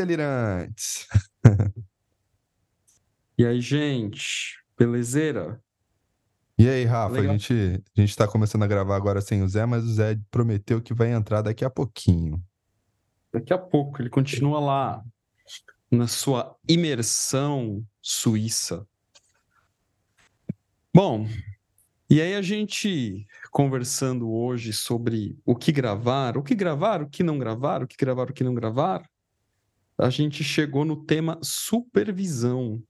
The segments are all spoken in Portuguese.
delirantes! E aí, gente? Belezeira? E aí, Rafa, a gente, a gente tá começando a gravar agora sem o Zé, mas o Zé prometeu que vai entrar daqui a pouquinho. Daqui a pouco ele continua lá na sua imersão suíça. Bom, e aí a gente conversando hoje sobre o que gravar, o que gravar, o que não gravar, o que gravar, o que não gravar, a gente chegou no tema supervisão,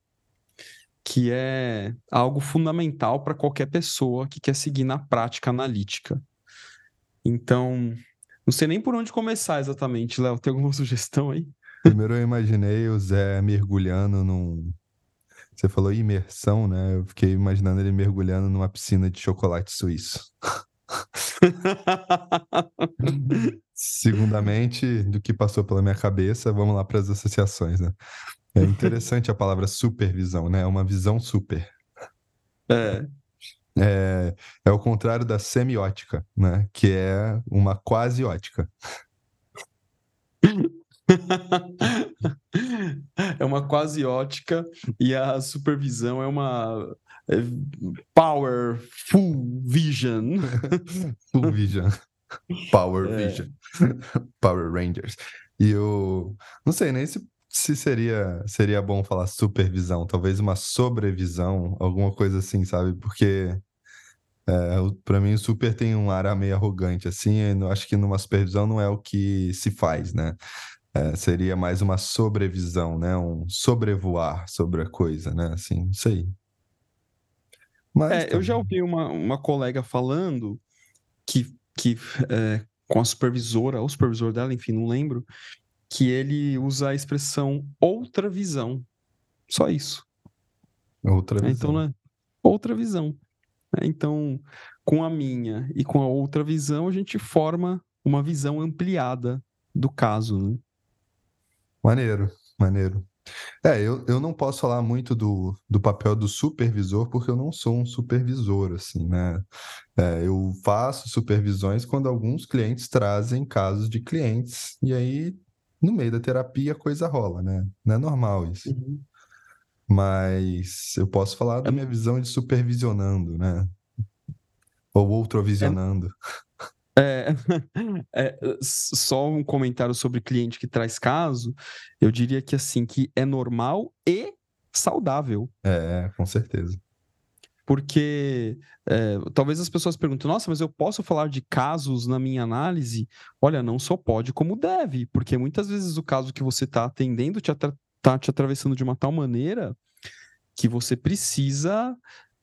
que é algo fundamental para qualquer pessoa que quer seguir na prática analítica. Então, não sei nem por onde começar exatamente, Léo. Tem alguma sugestão aí? Primeiro eu imaginei o Zé mergulhando num. Você falou imersão, né? Eu fiquei imaginando ele mergulhando numa piscina de chocolate suíço. Segundamente, do que passou pela minha cabeça, vamos lá para as associações, né? É interessante a palavra supervisão, né? É uma visão super. É, É, é o contrário da semiótica, né? Que é uma quase ótica. é uma quase ótica e a supervisão é uma é, powerful vision. Full Vision. Power É. Vision. Power Rangers. E o. Não sei nem se, se seria, seria bom falar supervisão, talvez uma sobrevisão, alguma coisa assim, sabe? Porque. É, pra mim, o super tem um ar meio arrogante, assim. e eu acho que numa supervisão não é o que se faz, né? É, seria mais uma sobrevisão, né? Um sobrevoar sobre a coisa, né? Assim, não sei. Mas É, eu já ouvi uma, uma colega falando que, que é, com a supervisora, ou supervisor dela, enfim, não lembro, que ele usa a expressão outra visão. Só isso. Outra né? Então, visão. né? Outra visão. né? Então, com a minha e com a outra visão, a gente forma uma visão ampliada do caso, né? Maneiro, maneiro. É, eu, eu não posso falar muito do, do papel do supervisor, porque eu não sou um supervisor, assim, né? É, eu faço supervisões quando alguns clientes trazem casos de clientes, e aí, no meio da terapia, a coisa rola, né? Não é normal isso. Mas eu posso falar da minha visão de supervisionando, né? Ou outrovisionando. É, é, s- só um comentário sobre cliente que traz caso, eu diria que assim, que é normal e saudável. É, com certeza. Porque é, talvez as pessoas perguntem, nossa, mas eu posso falar de casos na minha análise? Olha, não só pode, como deve, porque muitas vezes o caso que você está atendendo está te atravessando de uma tal maneira que você precisa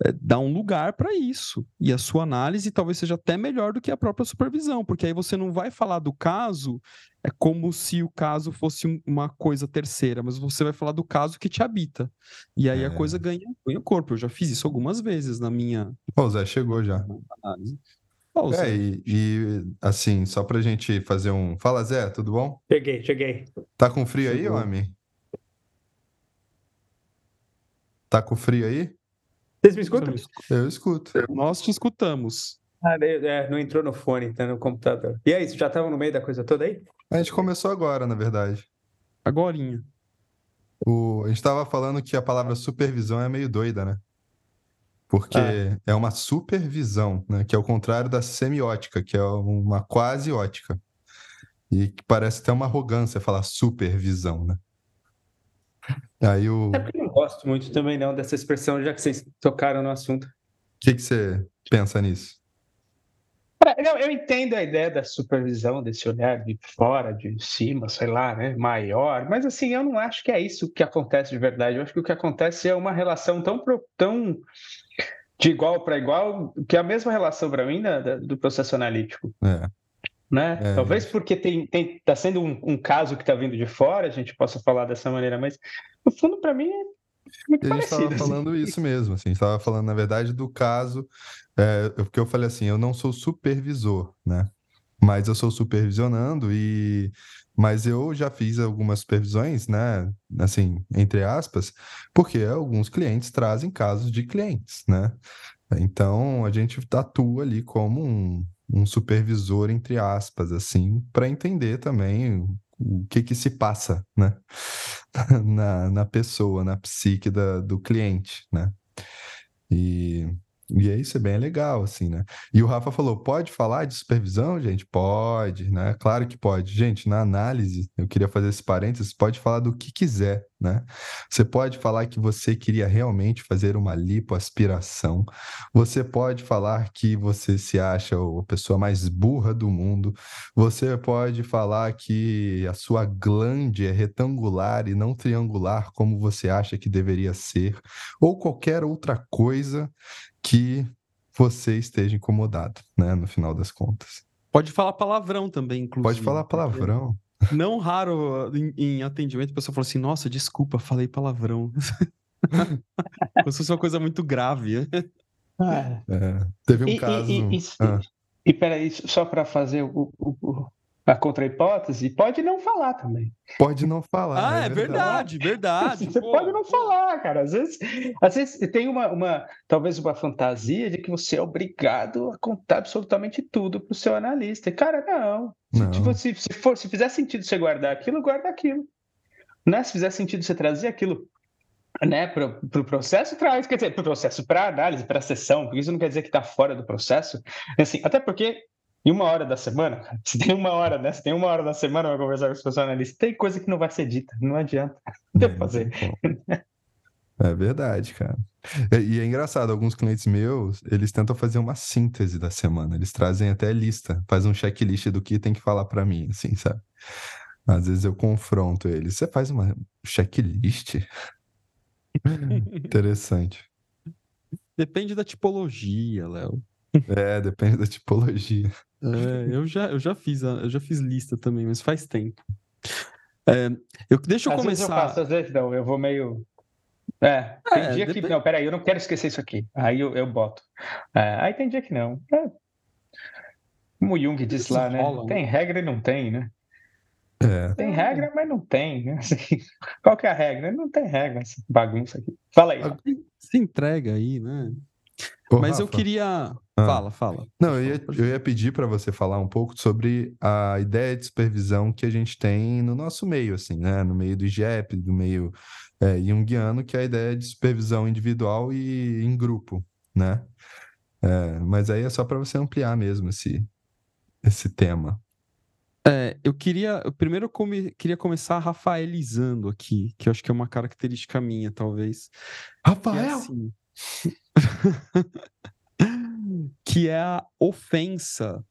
é, dar um lugar para isso. E a sua análise talvez seja até melhor do que a própria supervisão, porque aí você não vai falar do caso é como se o caso fosse um- uma coisa terceira, mas você vai falar do caso que te habita. E aí a É. coisa ganha, ganha corpo. Eu já fiz isso algumas vezes na minha Ó, o Zé chegou já. análise. Ó, É, Zé, e, e, assim, só pra gente fazer um. Fala, Zé, tudo bom? Cheguei, cheguei. Tá com frio aí, Chegou. homem? Tá com frio aí? Vocês me escutam? Eu escuto. Nós te escutamos. Ah, é, não entrou no fone, tá no computador. E aí, vocês já estavam no meio da coisa toda aí? A gente começou agora, na verdade. Agorinha. O, a gente tava falando que a palavra supervisão é meio doida, né? Porque Ah. é uma supervisão, né? Que é o contrário da semiótica, que é uma quase ótica. E que parece até uma arrogância falar supervisão, né? Aí o É porque gosto muito também não dessa expressão, já que vocês tocaram no assunto. que, que você pensa nisso? Não, eu entendo a ideia da supervisão, desse olhar de fora, de cima, sei lá, né, maior, mas assim, eu não acho que é isso que acontece de verdade. Eu acho que o que acontece é uma relação tão, tão de igual para igual, que é a mesma relação para mim da- da- do processo analítico. É. né? É. Talvez porque tem, tem, tá sendo um, um caso que está vindo de fora, a gente possa falar dessa maneira, mas no fundo, para mim, é muito E a gente estava assim. falando isso mesmo, assim, a gente estava falando, na verdade, do caso, é, porque eu falei assim, eu não sou supervisor, né? Mas eu sou supervisionando e mas eu já fiz algumas supervisões, né? Assim, entre aspas, porque alguns clientes trazem casos de clientes, né? Então a gente atua ali como um, um supervisor, entre aspas, assim, para entender também o que que se passa, né? na, na pessoa, na psique da, do cliente, né? E e é isso é bem legal, assim, né? E o Rafa falou: pode falar de supervisão, gente? Pode, né? Claro que pode. Gente, na análise, eu queria fazer esse parênteses, pode falar do que quiser, né? Você pode falar que você queria realmente fazer uma lipoaspiração. Você pode falar que você se acha a pessoa mais burra do mundo. Você pode falar que a sua glande é retangular e não triangular como você acha que deveria ser, ou qualquer outra coisa que você esteja incomodado, né, no final das contas. Pode falar palavrão também, inclusive. Pode falar palavrão. Não raro em, em atendimento a pessoa fala assim: Nossa, desculpa, falei palavrão. Como se fosse uma coisa muito grave. Ah. É, teve um e, caso. E, e, ah. e peraí, só para fazer o, o, a contra-hipótese, pode não falar também. Pode não falar. Ah, é, é verdade, verdade. Você pô, pode não falar, cara. Às vezes, às vezes tem uma, uma, talvez uma fantasia de que você é obrigado a contar absolutamente tudo para o seu analista. Cara, não. não. Se, se, se, for, se fizer sentido você guardar aquilo, guarda aquilo. Né? Se fizer sentido você trazer aquilo né, para o pro processo, traz, quer dizer, para o processo, para análise, para a sessão, porque isso não quer dizer que está fora do processo. Assim, até porque em uma hora da semana, se tem uma hora, né? Se tem uma hora da semana para conversar com os funcionários, tem coisa que não vai ser dita, não adianta. Não é, fazer. É verdade, cara. E é engraçado, alguns clientes meus, eles tentam fazer uma síntese da semana. Eles trazem até lista, faz um checklist do que tem que falar para mim, assim, sabe? Às vezes eu confronto eles. Você faz uma checklist? Interessante. Depende da tipologia, Léo. É, depende da tipologia. É, eu, já, eu, já fiz a, eu já fiz lista também, mas faz tempo. É, eu, deixa eu às começar. Vezes eu faço, às vezes não, eu vou meio. É, tem é, dia depend... que. Não, peraí, eu não quero esquecer isso aqui. Aí eu, eu boto. É, aí tem dia que não. É. Como o Jung diz lá, né? Rolam. Tem regra e não tem, né? É. Tem regra, mas não tem, né? Assim, qual que é a regra? Não tem regra, essa bagunça aqui. Fala aí. Se entrega aí, né? Ô, Mas Rafa. eu queria. Ah. Fala, fala. Não, eu ia, eu ia pedir para você falar um pouco sobre a ideia de supervisão que a gente tem no nosso meio, assim, né? No meio do IGEP, do meio é, junguiano, que é a ideia de supervisão individual e em grupo, né? É, mas aí é só para você ampliar mesmo esse, esse tema. É, eu queria. Eu primeiro come, queria começar rafaelizando aqui, que eu acho que é uma característica minha, talvez. Rafael! É assim, que é a ofensa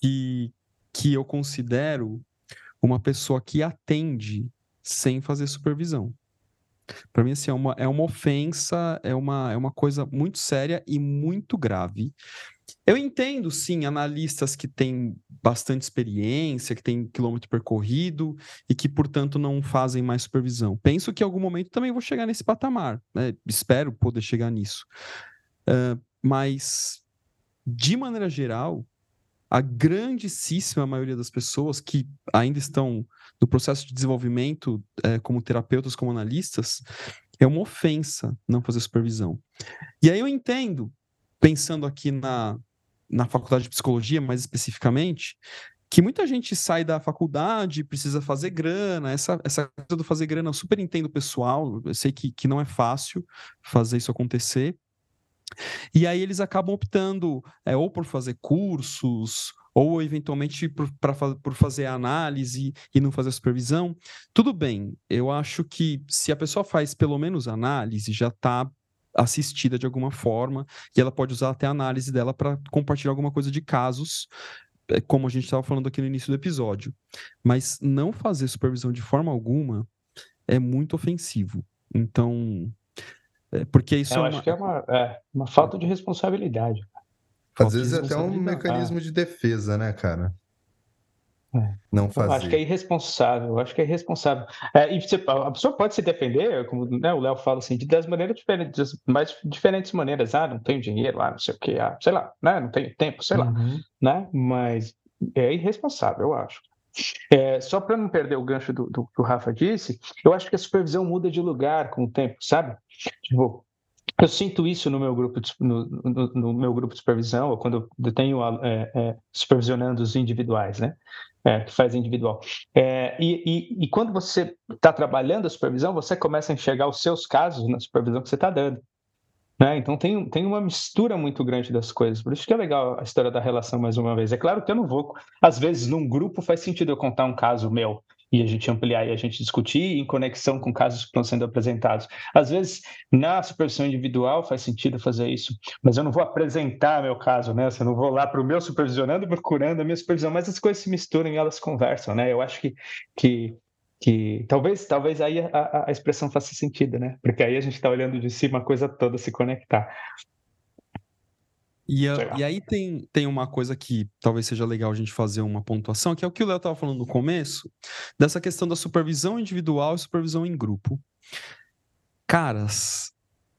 que, que eu considero uma pessoa que atende sem fazer supervisão. Para mim, assim, é uma, é uma ofensa, é uma, é uma coisa muito séria e muito grave. Eu entendo, sim, analistas que têm bastante experiência, que têm quilômetro percorrido e que, portanto, não fazem mais supervisão. Penso que em algum momento também vou chegar nesse patamar, né? espero poder chegar nisso. Uh, mas, de maneira geral, a grandíssima maioria das pessoas que ainda estão no processo de desenvolvimento é, como terapeutas, como analistas, é uma ofensa não fazer supervisão. E aí eu entendo pensando aqui na, na faculdade de psicologia, mais especificamente, que muita gente sai da faculdade, precisa fazer grana, essa, essa coisa do fazer grana eu super entendo pessoal, eu sei que, que não é fácil fazer isso acontecer. E aí eles acabam optando é, ou por fazer cursos, ou eventualmente por, pra, por fazer análise e não fazer supervisão. Tudo bem, eu acho que se a pessoa faz pelo menos análise, já está assistida de alguma forma, e ela pode usar até a análise dela para compartilhar alguma coisa de casos, eh, como a gente estava falando aqui no início do episódio. Mas não fazer supervisão de forma alguma é muito ofensivo. Então, é, porque isso Eu é acho uma... que é uma, é uma falta de responsabilidade. Às vezes é até um mecanismo de defesa, né, cara? É. Não fazer. Eu acho que é irresponsável, eu acho que é irresponsável. É, e você, a pessoa pode se defender, como né, o Léo fala assim, de das maneiras diferentes, das mais diferentes maneiras. Ah, não tenho dinheiro, ah, não sei o quê, ah, sei lá, né, não tenho tempo, sei lá, uhum. né? Mas é irresponsável, eu acho. É, só para não perder o gancho do, do, que o Rafa disse, eu acho que a supervisão muda de lugar com o tempo, sabe? Tipo, eu sinto isso no meu grupo de, no, no, no meu grupo de supervisão, ou quando eu tenho é, é, supervisionando os individuais, né? é, que faz individual. É, e, e, e, quando você está trabalhando a supervisão, você começa a enxergar os seus casos na supervisão que você está dando. Né? Então tem, tem uma mistura muito grande das coisas. Por isso que é legal a história da relação mais uma vez. É claro que eu não vou. Às vezes, num grupo faz sentido eu contar um caso meu e a gente ampliar e a gente discutir em conexão com casos que estão sendo apresentados. Às vezes, na supervisão individual faz sentido fazer isso, mas eu não vou apresentar meu caso, né? Eu não vou lá para o meu supervisionando procurando a minha supervisão, mas as coisas se misturam e elas conversam, né? Eu acho que, que, que talvez, talvez aí a, a expressão faça sentido, né? Porque aí a gente está olhando de cima a coisa toda se conectar. E, a, e, aí tem, tem uma coisa que talvez seja legal a gente fazer uma pontuação, que é o que o Léo estava falando no começo, dessa questão da supervisão individual e supervisão em grupo. Caras,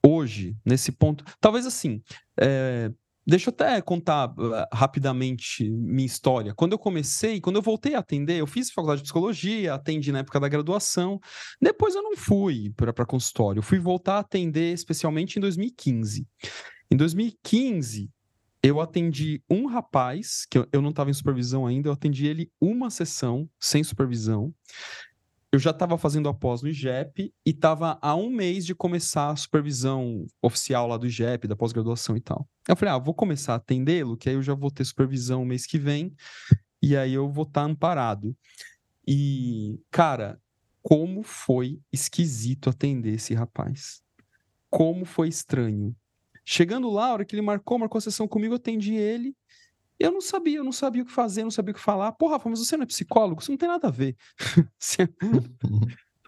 hoje, nesse ponto, talvez assim, é, deixa eu até contar uh, rapidamente minha história. Quando eu comecei, quando eu voltei a atender, eu fiz faculdade de psicologia, atendi na época da graduação, depois eu não fui para consultório, eu fui voltar a atender especialmente em 2015. Em 2015, eu atendi um rapaz, que eu, não estava em supervisão ainda, eu atendi ele uma sessão sem supervisão. Eu já estava fazendo após no IGEP e estava há um mês de começar a supervisão oficial lá do IGEP, da pós-graduação e tal. Eu falei, ah, vou começar a atendê-lo, que aí eu já vou ter supervisão mês que vem, e aí eu vou estar tá amparado. E, cara, como foi esquisito atender esse rapaz. Como foi estranho. Chegando lá, a hora que ele marcou, marcou a sessão comigo, eu atendi ele. Eu não sabia, eu não sabia o que fazer, não sabia o que falar. Pô, Rafa, mas você não é psicólogo? Isso não tem nada a ver.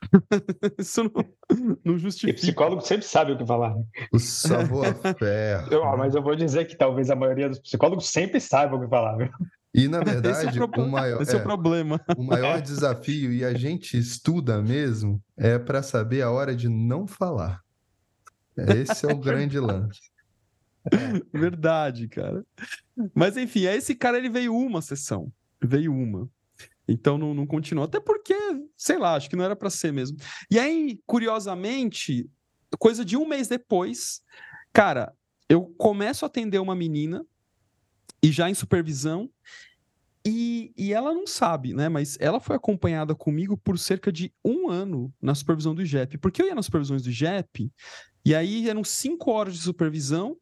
Isso não, não justifica. E psicólogo sempre sabe o que falar. Né? O savoir-faire. mas eu vou dizer que talvez a maioria dos psicólogos sempre saibam o que falar. Viu? E, na verdade, é o, o, maior, esse é, é o problema. O maior desafio, e a gente estuda mesmo, é para saber a hora de não falar. Esse é o grande lance. Verdade, cara. Mas enfim, esse cara ele veio uma sessão. Veio uma. Então não, não continuou. Até porque, sei lá, acho que não era para ser mesmo. E aí, curiosamente, coisa de um mês depois, cara, eu começo a atender uma menina e já em supervisão. E, e ela não sabe, né? Mas ela foi acompanhada comigo por cerca de um ano na supervisão do IGEP. Porque eu ia nas supervisões do IGEP e aí eram cinco horas de supervisão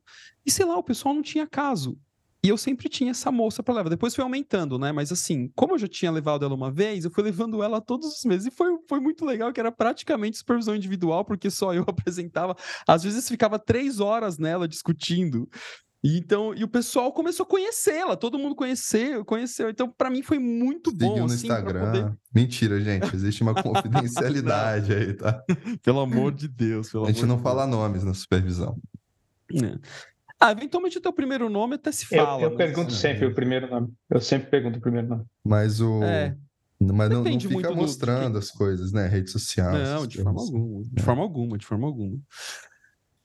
e, sei lá, o pessoal não tinha caso. E eu sempre tinha essa moça para levar. Depois foi aumentando, né? Mas assim, como eu já tinha levado ela uma vez, eu fui levando ela todos os meses. E foi, foi muito legal, que era praticamente supervisão individual, porque só eu apresentava. Às vezes ficava três horas nela discutindo. E então, e o pessoal começou a conhecê-la, todo mundo conheceu, conheceu. Então, para mim foi muito Seguiu bom no assim, Instagram. Poder... Mentira, gente, existe uma confidencialidade aí, tá? Pelo amor de Deus, A gente não fala Deus. nomes na supervisão. É. Ah, eventualmente o teu primeiro nome até se fala. Eu, eu pergunto assim, sempre é. o primeiro nome. Eu sempre pergunto o primeiro nome. Mas o. É. Mas não, não fica mostrando do... as coisas, né? Rede social. Não, de forma alguma. De é. forma alguma, de forma alguma.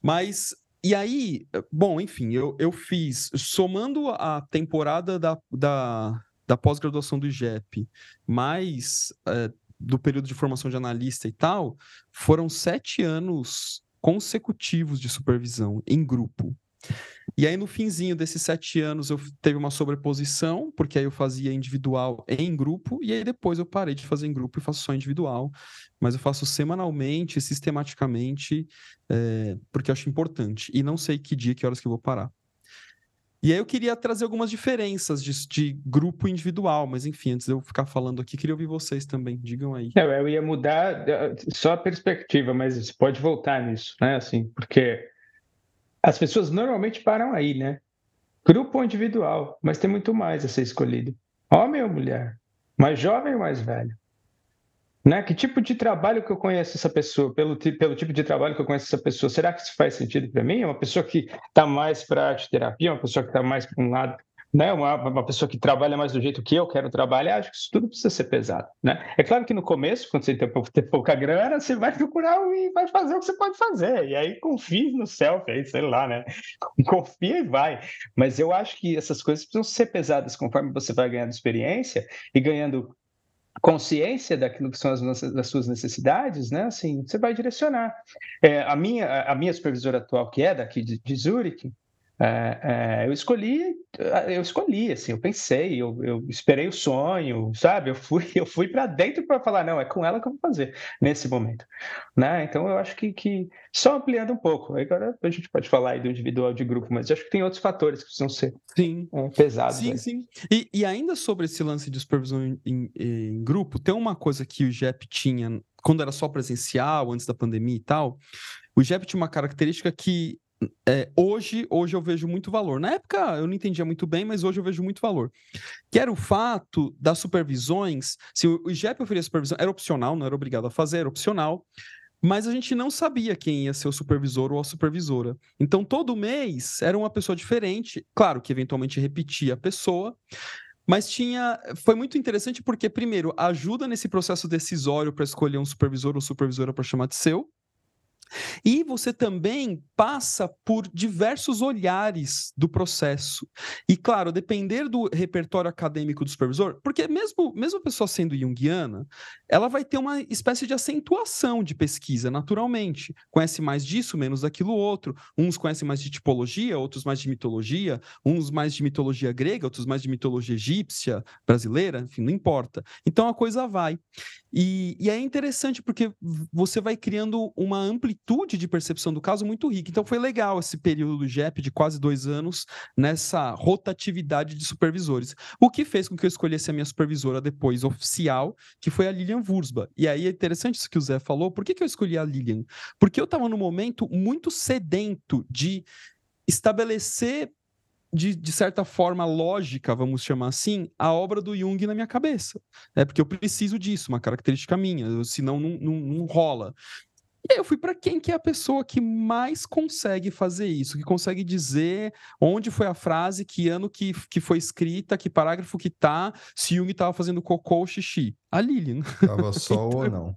Mas e aí, bom, enfim, eu, eu fiz, somando a temporada da, da, da pós-graduação do IGEP, mais é, do período de formação de analista e tal, foram sete anos consecutivos de supervisão em grupo. E aí, no finzinho desses sete anos, eu teve uma sobreposição, porque aí eu fazia individual em grupo, e aí depois eu parei de fazer em grupo e faço só individual. Mas eu faço semanalmente, sistematicamente, é, porque eu acho importante. E não sei que dia, que horas que eu vou parar. E aí eu queria trazer algumas diferenças de, de, grupo individual, mas enfim, antes de eu ficar falando aqui, queria ouvir vocês também. Digam aí. Eu ia mudar só a perspectiva, mas pode voltar nisso, né? Assim, porque as pessoas normalmente param aí, né? Grupo ou individual, mas tem muito mais a ser escolhido. Homem ou mulher? Mais jovem ou mais velho? Né? Que tipo de trabalho que eu conheço essa pessoa? Pelo, pelo tipo de trabalho que eu conheço essa pessoa, será que isso faz sentido para mim? É uma pessoa que está mais para arte terapia, uma pessoa que está mais para um lado né, uma, uma pessoa que trabalha mais do jeito que eu quero trabalhar, acho que isso tudo precisa ser pesado. Né? É claro que no começo, quando você tem, tem pouca grana, você vai procurar e vai fazer o que você pode fazer. E aí confie no self, aí, sei lá, né? Confia e vai. Mas eu acho que essas coisas precisam ser pesadas conforme você vai ganhando experiência e ganhando consciência daquilo que são as suas necessidades, né? Assim, você vai direcionar. É, a minha a minha supervisora atual, que é daqui de, de Zurich, É, é, eu escolhi, eu escolhi, assim, eu pensei, eu, eu esperei o sonho, sabe? Eu fui, eu fui para dentro para falar, não, é com ela que eu vou fazer nesse momento, né? Então eu acho que, que só ampliando um pouco, agora a gente pode falar aí do individual de grupo, mas eu acho que tem outros fatores que precisam ser sim. É, pesados. Sim, aí. sim. E, e, ainda sobre esse lance de supervisão em, em, em grupo, tem uma coisa que o JEP tinha quando era só presencial, antes da pandemia e tal. O JEP tinha uma característica que é, hoje, hoje eu vejo muito valor. Na época eu não entendia muito bem, mas hoje eu vejo muito valor. Que era o fato das supervisões. Se o IGEP oferecia supervisão, era opcional, não era obrigado a fazer, era opcional. Mas a gente não sabia quem ia ser o supervisor ou a supervisora. Então, todo mês era uma pessoa diferente. Claro que eventualmente repetia a pessoa, mas tinha. Foi muito interessante porque, primeiro, ajuda nesse processo decisório para escolher um supervisor ou supervisora para chamar de seu. E você também passa por diversos olhares do processo. E, claro, depender do repertório acadêmico do supervisor, porque mesmo, mesmo a pessoa sendo junguiana, ela vai ter uma espécie de acentuação de pesquisa, naturalmente. Conhece mais disso, menos daquilo outro. Uns conhecem mais de tipologia, outros mais de mitologia, uns mais de mitologia grega, outros mais de mitologia egípcia, brasileira, enfim, não importa. Então a coisa vai. E, e é interessante porque você vai criando uma amplitude de percepção do caso muito rica. Então foi legal esse período do GEP de quase dois anos nessa rotatividade de supervisores. O que fez com que eu escolhesse a minha supervisora depois oficial, que foi a Lilian Wurzba. E aí é interessante isso que o Zé falou. Por que, que eu escolhi a Lilian? Porque eu estava num momento muito sedento de estabelecer de, de, certa forma lógica, vamos chamar assim, a obra do Jung na minha cabeça. É porque eu preciso disso, uma característica minha, senão não, não, não rola. E aí eu fui para quem que é a pessoa que mais consegue fazer isso, que consegue dizer onde foi a frase, que ano que, que foi escrita, que parágrafo que tá, se Jung estava fazendo cocô ou xixi. A Lilian. Tava só então, ou não.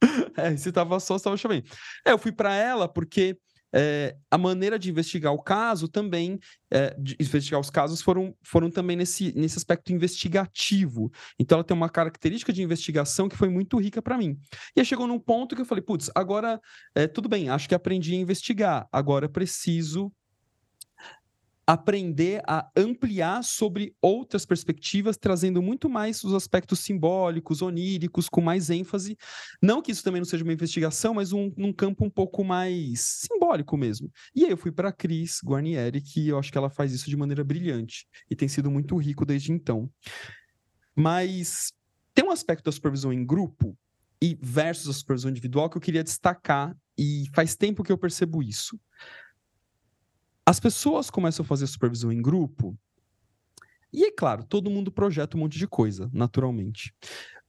É, se tava só, estava chovendo. É, eu fui para ela porque é, a maneira de investigar o caso também, é, de investigar os casos foram, foram também nesse, nesse aspecto investigativo. Então ela tem uma característica de investigação que foi muito rica para mim. E aí chegou num ponto que eu falei, putz, agora é, tudo bem, acho que aprendi a investigar, agora preciso aprender a ampliar sobre outras perspectivas, trazendo muito mais os aspectos simbólicos, oníricos, com mais ênfase. Não que isso também não seja uma investigação, mas um, um campo um pouco mais simbólico mesmo. E aí eu fui para a Cris Guarnieri, que eu acho que ela faz isso de maneira brilhante e tem sido muito rico desde então. Mas tem um aspecto da supervisão em grupo e versus a supervisão individual que eu queria destacar e faz tempo que eu percebo isso. As pessoas começam a fazer supervisão em grupo, e é claro, todo mundo projeta um monte de coisa, naturalmente.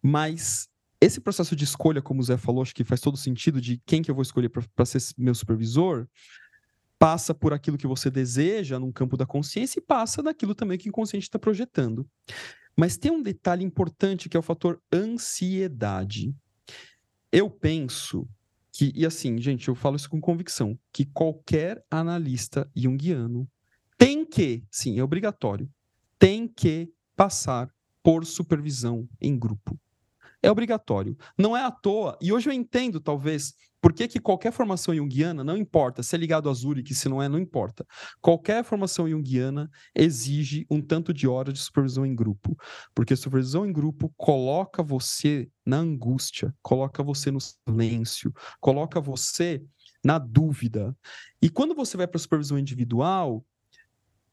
Mas esse processo de escolha, como o Zé falou, acho que faz todo sentido de quem que eu vou escolher para ser meu supervisor, passa por aquilo que você deseja num campo da consciência e passa daquilo também que o inconsciente está projetando. Mas tem um detalhe importante que é o fator ansiedade. Eu penso que, e assim, gente, eu falo isso com convicção, que qualquer analista junguiano tem que, sim, é obrigatório, tem que passar por supervisão em grupo. É obrigatório. Não é à toa. E hoje eu entendo, talvez, por que, que qualquer formação junguiana, não importa se é ligado a Zurich, se não é, não importa. Qualquer formação junguiana exige um tanto de horas de supervisão em grupo. Porque supervisão em grupo coloca você na angústia, coloca você no silêncio, coloca você na dúvida. E quando você vai para a supervisão individual,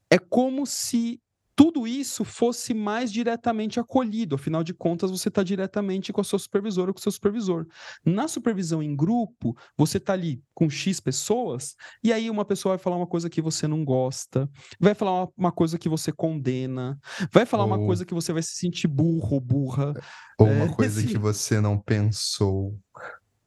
é como se tudo isso fosse mais diretamente acolhido. Afinal de contas, você está diretamente com a sua supervisora ou com o seu supervisor. Na supervisão em grupo, você está ali com X pessoas, e aí uma pessoa vai falar uma coisa que você não gosta, vai falar uma, coisa que você condena, vai falar ou... uma coisa que você vai se sentir burro, burra. Ou uma é, coisa que você não pensou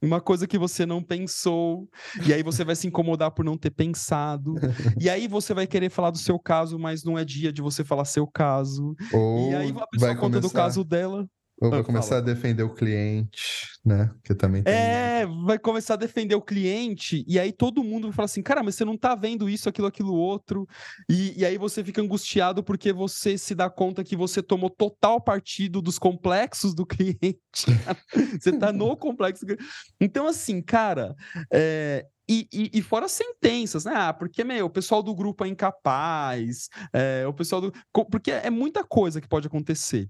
uma coisa que você não pensou, e aí você vai se incomodar por não ter pensado, e aí você vai querer falar do seu caso, mas não é dia de você falar seu caso. Ou e aí a pessoa conta começar... do caso dela. Ou vai começar a defender o cliente, né? Que também tem... É, vai começar a defender o cliente, e aí todo mundo vai falar assim, cara, mas você não tá vendo isso, aquilo, aquilo outro, e, e aí você fica angustiado porque você se dá conta que você tomou total partido dos complexos do cliente. você tá no complexo. Então, assim, cara, é, e, e, e, fora sentenças, né? Ah, porque, meu, o pessoal do grupo é incapaz, é, o pessoal do. Porque é muita coisa que pode acontecer.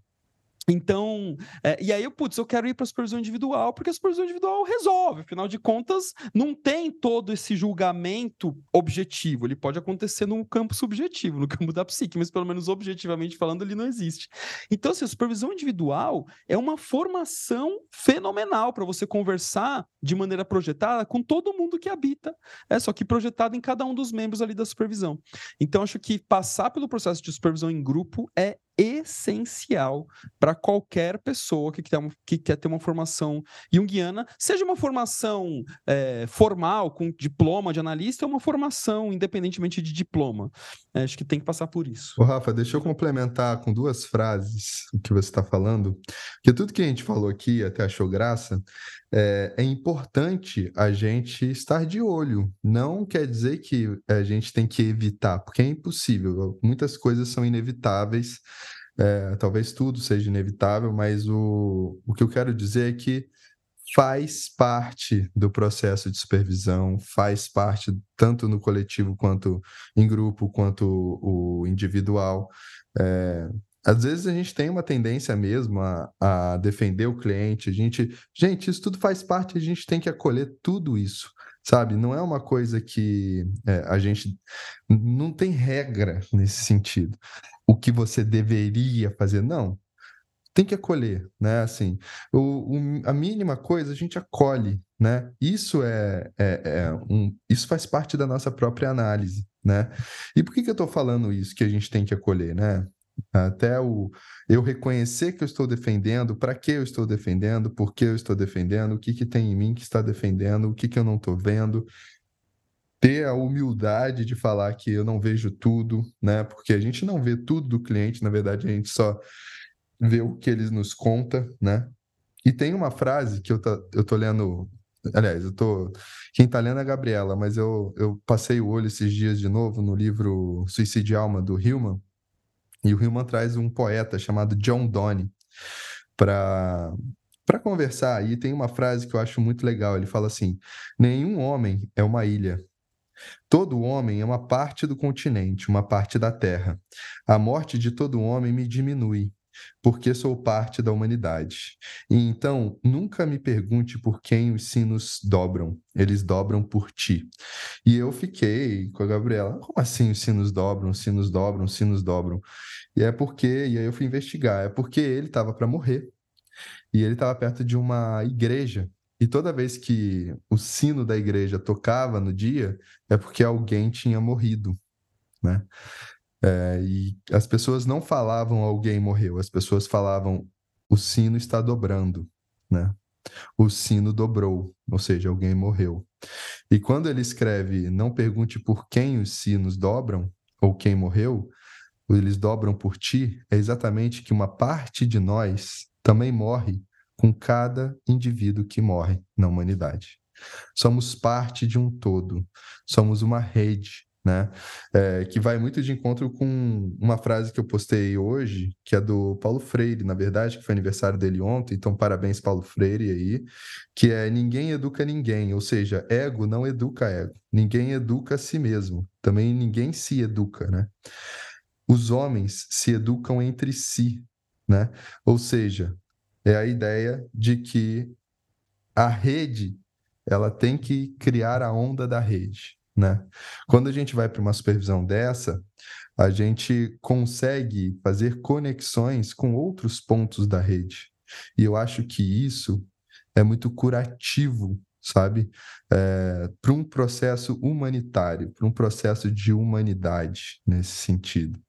Então, é, e aí, putz, eu quero ir para a supervisão individual, porque a supervisão individual resolve, afinal de contas, não tem todo esse julgamento objetivo, ele pode acontecer no campo subjetivo, no campo da psique, mas pelo menos objetivamente falando, ele não existe. Então, assim, a supervisão individual é uma formação fenomenal para você conversar de maneira projetada com todo mundo que habita, é só que projetado em cada um dos membros ali da supervisão. Então, acho que passar pelo processo de supervisão em grupo é essencial para qualquer pessoa que quer, que quer ter uma formação junguiana, seja uma formação é, formal, com diploma de analista, ou uma formação independentemente de diploma. É, acho que tem que passar por isso. Ô, Rafa, deixa eu complementar com duas frases o que você está falando, porque tudo que a gente falou aqui, até achou graça, é, é, importante a gente estar de olho. Não quer dizer que a gente tem que evitar, porque é impossível. Muitas coisas são inevitáveis, é, talvez tudo seja inevitável, mas o, o que eu quero dizer é que faz parte do processo de supervisão, faz parte tanto no coletivo quanto em grupo, quanto o individual. É, às vezes a gente tem uma tendência mesmo a, a, defender o cliente. A gente, gente, isso tudo faz parte. A gente tem que acolher tudo isso, sabe? Não é uma coisa que é, a gente não tem regra nesse sentido. O que você deveria fazer, não. Tem que acolher, né? Assim, o, o, a mínima coisa a gente acolhe, né? Isso é, é, é um, isso faz parte da nossa própria análise, né? E por que, que eu estou falando isso que a gente tem que acolher, né? Até o eu reconhecer que eu estou defendendo, para que eu estou defendendo, por que eu estou defendendo, o que, que tem em mim que está defendendo, o que, que eu não estou vendo. Ter a humildade de falar que eu não vejo tudo, né? Porque a gente não vê tudo do cliente, na verdade, a gente só vê o que eles nos conta, né? E tem uma frase que eu, tá, eu tô lendo. Aliás, eu tô. Quem tá lendo é a Gabriela, mas eu, eu passei o olho esses dias de novo no livro Suicídio Alma, do Hillman e o Hillman traz um poeta chamado John Donne para para conversar. E tem uma frase que eu acho muito legal. Ele fala assim: nenhum homem é uma ilha. Todo homem é uma parte do continente, uma parte da terra. A morte de todo homem me diminui, porque sou parte da humanidade. E então, nunca me pergunte por quem os sinos dobram, eles dobram por ti. E eu fiquei com a Gabriela, como assim os sinos dobram, os sinos dobram, os sinos dobram? E é porque, e aí eu fui investigar, é porque ele estava para morrer. E ele estava perto de uma igreja. E toda vez que o sino da igreja tocava no dia, é porque alguém tinha morrido, né? É, e as pessoas não falavam alguém morreu, as pessoas falavam o sino está dobrando, né? O sino dobrou, ou seja, alguém morreu. E quando ele escreve não pergunte por quem os sinos dobram ou quem morreu, eles dobram por ti, é exatamente que uma parte de nós também morre com cada indivíduo que morre na humanidade. Somos parte de um todo, somos uma rede, né? É, que vai muito de encontro com uma frase que eu postei hoje, que é do Paulo Freire, na verdade, que foi aniversário dele ontem, então parabéns, Paulo Freire, aí, que é ninguém educa ninguém, ou seja, ego não educa ego, ninguém educa a si mesmo, também ninguém se educa, né? Os homens se educam entre si, né? Ou seja, é a ideia de que a rede ela tem que criar a onda da rede né? Quando a gente vai para uma supervisão dessa, a gente consegue fazer conexões com outros pontos da rede. E eu acho que isso é muito curativo, sabe? É, para um processo humanitário, para um processo de humanidade nesse sentido.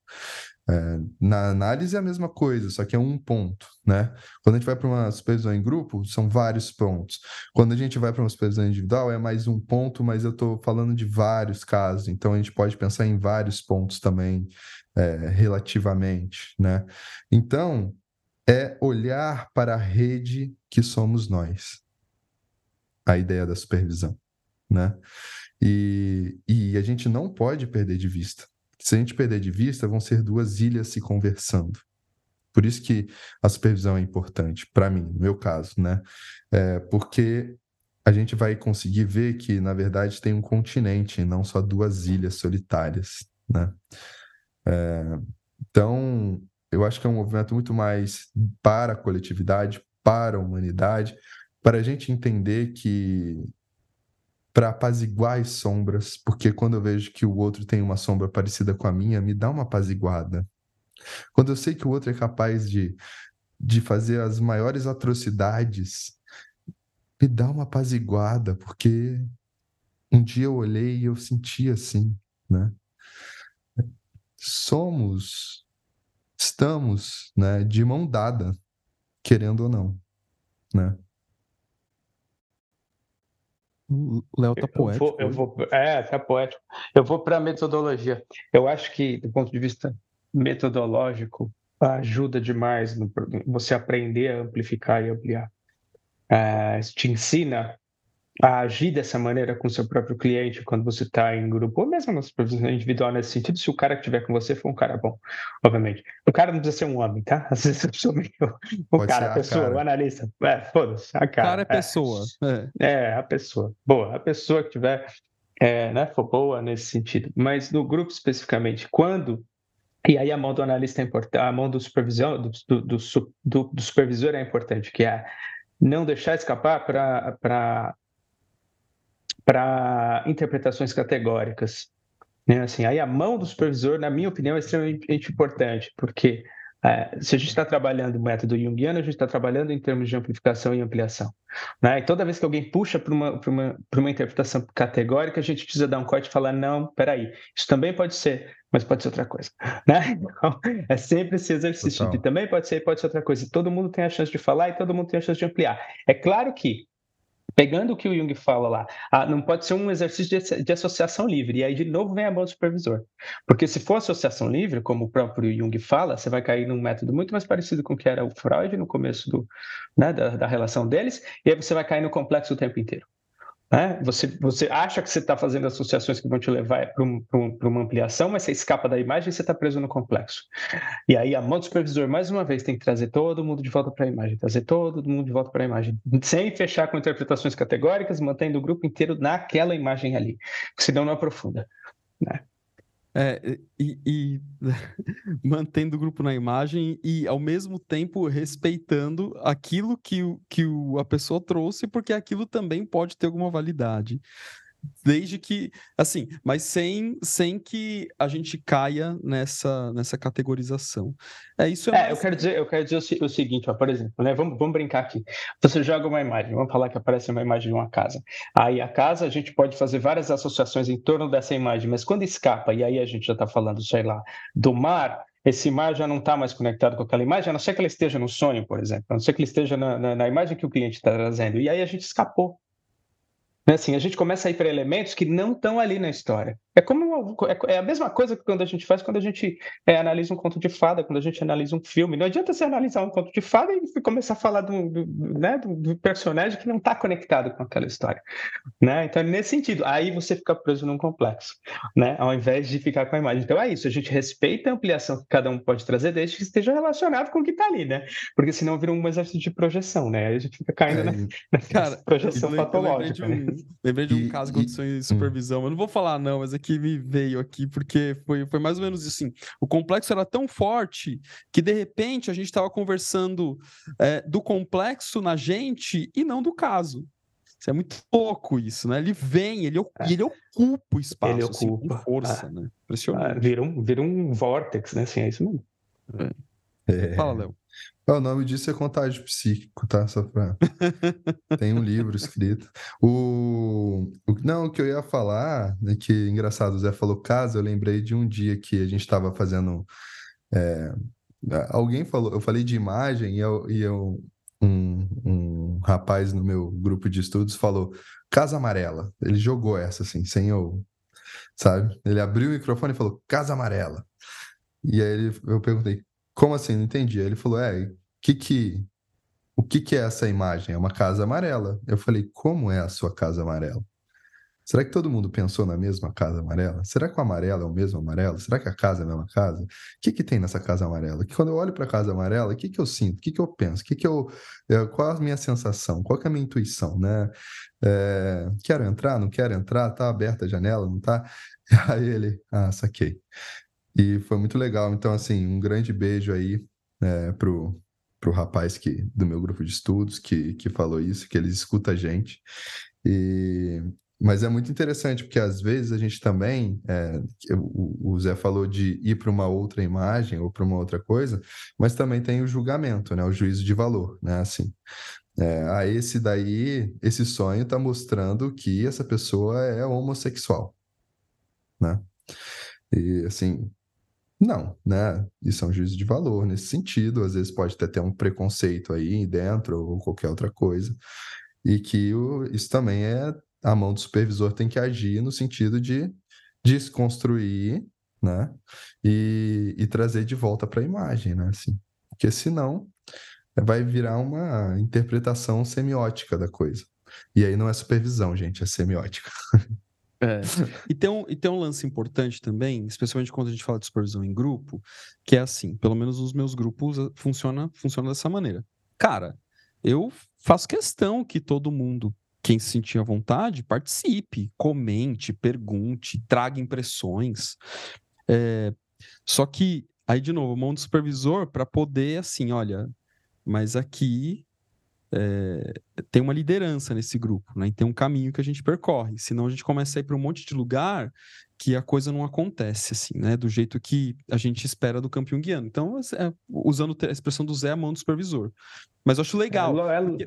É, na análise é a mesma coisa, só que é um ponto, né? Quando a gente vai para uma supervisão em grupo, são vários pontos. Quando a gente vai para uma supervisão individual, é mais um ponto, mas eu estou falando de vários casos, então a gente pode pensar em vários pontos também, é, relativamente, né? Então, é olhar para a rede que somos nós, a ideia da supervisão, né? E, e a gente não pode perder de vista se a gente perder de vista, vão ser duas ilhas se conversando. Por isso que a supervisão é importante, para mim, no meu caso, né? É, porque a gente vai conseguir ver que, na verdade, tem um continente, não só duas ilhas solitárias, né? É, então, eu acho que é um movimento muito mais para a coletividade, para a humanidade, para a gente entender que para apaziguar as sombras, porque quando eu vejo que o outro tem uma sombra parecida com a minha, me dá uma apaziguada. Quando eu sei que o outro é capaz de, de fazer as maiores atrocidades me dá uma apaziguada, porque um dia eu olhei e eu senti assim, né? Somos, estamos, né, de mão dada, querendo ou não, né? O Léo tá poético. Eu vou, eu vou, é, tá poético. Eu vou para a metodologia. Eu acho que, do ponto de vista metodológico, ajuda demais no, você aprender a amplificar e ampliar uh, te ensina a agir dessa maneira com seu próprio cliente quando você está em grupo, ou mesmo na supervisão individual nesse sentido, se o cara que estiver com você for um cara bom, obviamente. O cara não precisa ser um homem, tá? Às vezes eu sou meio... O Pode cara, a pessoa, cara. o analista. É, foda-se, a cara. O cara é pessoa. É. é, a pessoa. Boa, a pessoa que tiver, é, né, for boa nesse sentido. Mas no grupo especificamente, quando e aí a mão do analista é importante, a mão do supervisor, do, do, do, do supervisor é importante, que é não deixar escapar para interpretações categóricas. Né? Assim, aí a mão do supervisor, na minha opinião, é extremamente importante, porque é, se a gente está trabalhando o método junguiano, a gente está trabalhando em termos de amplificação e ampliação. Né? E toda vez que alguém puxa para uma, uma, uma interpretação categórica, a gente precisa dar um corte e falar: não, peraí, isso também pode ser, mas pode ser outra coisa. Né? Então, é sempre esse exercício Total. de também pode ser, pode ser outra coisa. Todo mundo tem a chance de falar e todo mundo tem a chance de ampliar. É claro que pegando o que o Jung fala lá, ah, não pode ser um exercício de, de, associação livre. E aí, de novo, vem a mão do supervisor. Porque se for associação livre, como o próprio Jung fala, você vai cair num método muito mais parecido com o que era o Freud no começo do, né, da, da relação deles, e aí você vai cair no complexo o tempo inteiro. Né? Você, você acha que você está fazendo associações que vão te levar para um, um, uma ampliação, mas você escapa da imagem e você está preso no complexo. E aí a mão do supervisor, mais uma vez, tem que trazer todo mundo de volta para a imagem, trazer todo mundo de volta para a imagem, sem fechar com interpretações categóricas, mantendo o grupo inteiro naquela imagem ali, senão não aprofunda. Né? É, e, e mantendo o grupo na imagem e, ao mesmo tempo, respeitando aquilo que, que o, a pessoa trouxe, porque aquilo também pode ter alguma validade desde que, assim, mas sem, sem que a gente caia nessa, nessa categorização. É isso. É, é mais... eu quero dizer, eu quero dizer o, o seguinte, ó, por exemplo, né? Vamos, vamos brincar aqui. Você joga uma imagem, vamos falar que aparece uma imagem de uma casa. Aí a casa a gente pode fazer várias associações em torno dessa imagem, mas quando escapa e aí a gente já está falando, sei lá, do mar, esse mar já não está mais conectado com aquela imagem, a não ser que ela esteja no sonho, por exemplo, a não ser que ele esteja na, na, na imagem que o cliente está trazendo. E aí a gente escapou. Né, assim, a gente começa a ir para elementos que não estão ali na história. É como é, é a mesma coisa que quando a gente faz quando a gente é, analisa um conto de fada, quando a gente analisa um filme. Não adianta você analisar um conto de fada e começar a falar do, do, né, do, personagem que não está conectado com aquela história. Né? Então, nesse sentido, aí você fica preso num complexo, né? ao invés de ficar com a imagem. Então é isso, a gente respeita a ampliação que cada um pode trazer, desde que esteja relacionado com o que está ali, né? Porque senão vira um exercício de projeção, né? Aí a gente fica caindo é, na, na cara, projeção patológica. Um, né? Lembrei de um caso que aconteceu em supervisão, eu não vou falar não, mas aqui me veio aqui, porque foi, foi mais ou menos assim. O complexo era tão forte que, de repente, a gente estava conversando é, do complexo na gente e não do caso. Isso é muito pouco isso, né? Ele vem, ele, é. ele ocupa o espaço ele assim, ocupa. com força, ah, né? Impressionante. Ah, vira, um, vira um vórtex, né? Assim, é isso mesmo. É. Fala, Léo. O nome disso é contágio psíquico, tá? Só pra... Tem um livro escrito. O... o... Não, o que eu ia falar, né, que engraçado, o Zé falou casa, eu lembrei de um dia que a gente estava fazendo. É... Alguém falou, eu falei de imagem e, eu, e eu, um, um rapaz no meu grupo de estudos falou Casa Amarela. Ele jogou essa assim, sem eu, sabe? Ele abriu o microfone e falou Casa Amarela. E aí ele, eu perguntei, como assim? Não entendi. Ele falou: É, que que, o que, que é essa imagem? É uma casa amarela. Eu falei: Como é a sua casa amarela? Será que todo mundo pensou na mesma casa amarela? Será que o amarelo é o mesmo amarelo? Será que a casa é a mesma casa? O que, que tem nessa casa amarela? Que quando eu olho para a casa amarela, o que, que eu sinto? O que, que eu penso? O que que eu, é, qual a minha sensação? Qual é a minha intuição? Né? É, quero entrar? Não quero entrar? Tá aberta a janela? Não tá? Aí ele, ah, saquei. E foi muito legal. Então, assim, um grande beijo aí é, pro, pro rapaz que, do meu grupo de estudos que, que falou isso, que ele escuta a gente. E, mas é muito interessante, porque às vezes a gente também, é, o, o, Zé falou de ir para uma outra imagem ou para uma outra coisa, mas também tem o julgamento, né, o juízo de valor, né, assim. É, a esse daí, esse sonho está mostrando que essa pessoa é homossexual, né? E assim, não, né? Isso é um juízo de valor nesse sentido. Às vezes pode até ter um preconceito aí dentro ou qualquer outra coisa. E que o, isso também é a mão do supervisor tem que agir no sentido de desconstruir, né? E, e trazer de volta para a imagem, né? Assim, porque senão vai virar uma interpretação semiótica da coisa. E aí não é supervisão, gente, é semiótica. É. E, tem um, e tem um lance importante também, especialmente quando a gente fala de supervisão em grupo, que é assim, pelo menos os meus grupos eh, funciona, funciona dessa maneira. Cara, eu faço questão que todo mundo quem se sentir à vontade, participe, comente, pergunte, traga impressões. É, só que, aí de novo, mão do supervisor para poder, assim, olha, mas aqui é, tem uma liderança nesse grupo, né? E tem um caminho que a gente percorre. Senão a gente começa a ir para um monte de lugar que a coisa não acontece, assim, né? Do jeito que a gente espera do campeão guiano. Então, é, usando a expressão do Zé, a mão do supervisor. Mas eu acho legal. É, é, porque...